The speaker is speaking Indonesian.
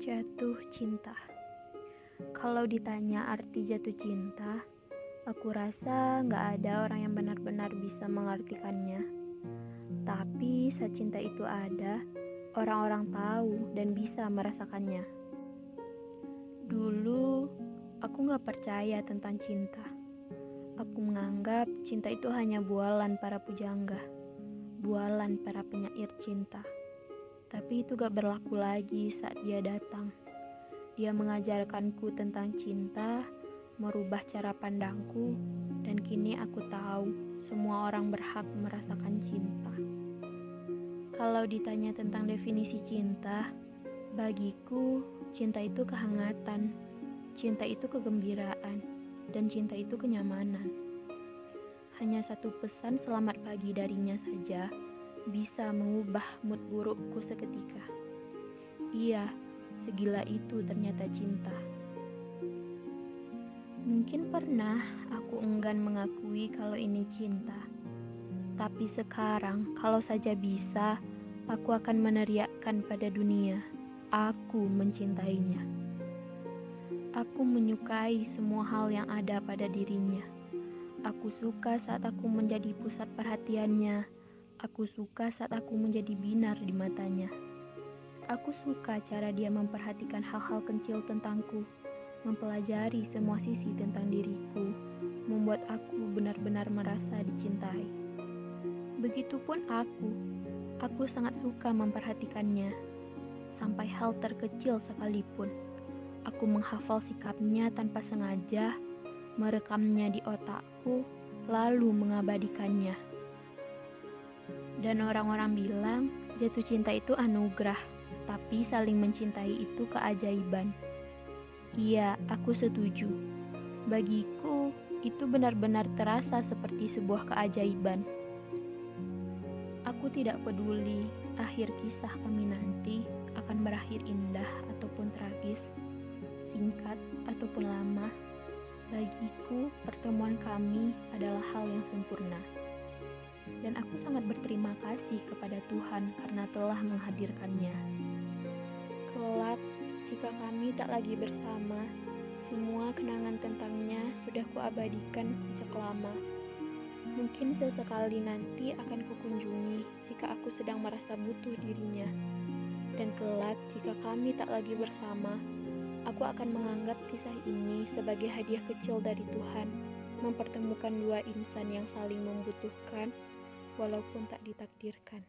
Jatuh cinta. Kalau ditanya arti jatuh cinta, aku rasa nggak ada orang yang benar-benar bisa mengartikannya. Tapi saat cinta itu ada, orang-orang tahu dan bisa merasakannya. Dulu, aku nggak percaya tentang cinta. Aku menganggap cinta itu hanya bualan para pujangga, bualan para penyair cinta. Tapi itu gak berlaku lagi saat dia datang. Dia mengajarkanku tentang cinta, merubah cara pandangku, dan kini aku tahu semua orang berhak merasakan cinta. Kalau ditanya tentang definisi cinta, bagiku cinta itu kehangatan, cinta itu kegembiraan, dan cinta itu kenyamanan. Hanya satu pesan selamat pagi darinya saja bisa mengubah mood burukku seketika. Iya, segila itu ternyata cinta. Mungkin pernah aku enggan mengakui kalau ini cinta. Tapi sekarang, kalau saja bisa, aku akan meneriakkan pada dunia, aku mencintainya. Aku menyukai semua hal yang ada pada dirinya. Aku suka saat aku menjadi pusat perhatiannya Aku suka saat aku menjadi binar di matanya. Aku suka cara dia memperhatikan hal-hal kecil tentangku, mempelajari semua sisi tentang diriku, membuat aku benar-benar merasa dicintai. Begitupun aku, aku sangat suka memperhatikannya, sampai hal terkecil sekalipun. Aku menghafal sikapnya tanpa sengaja, merekamnya di otakku, lalu mengabadikannya. Dan orang-orang bilang jatuh cinta itu anugerah, tapi saling mencintai itu keajaiban. Iya, aku setuju. Bagiku, itu benar-benar terasa seperti sebuah keajaiban. Aku tidak peduli akhir kisah kami nanti akan berakhir indah ataupun tragis, singkat ataupun lama. Bagiku, pertemuan kami adalah hal yang sempurna dan aku sangat berterima kasih kepada Tuhan karena telah menghadirkannya. Kelak, jika kami tak lagi bersama, semua kenangan tentangnya sudah kuabadikan sejak lama. Mungkin sesekali nanti akan kukunjungi jika aku sedang merasa butuh dirinya. Dan kelak, jika kami tak lagi bersama, aku akan menganggap kisah ini sebagai hadiah kecil dari Tuhan, mempertemukan dua insan yang saling membutuhkan walaupun tak ditakdirkan.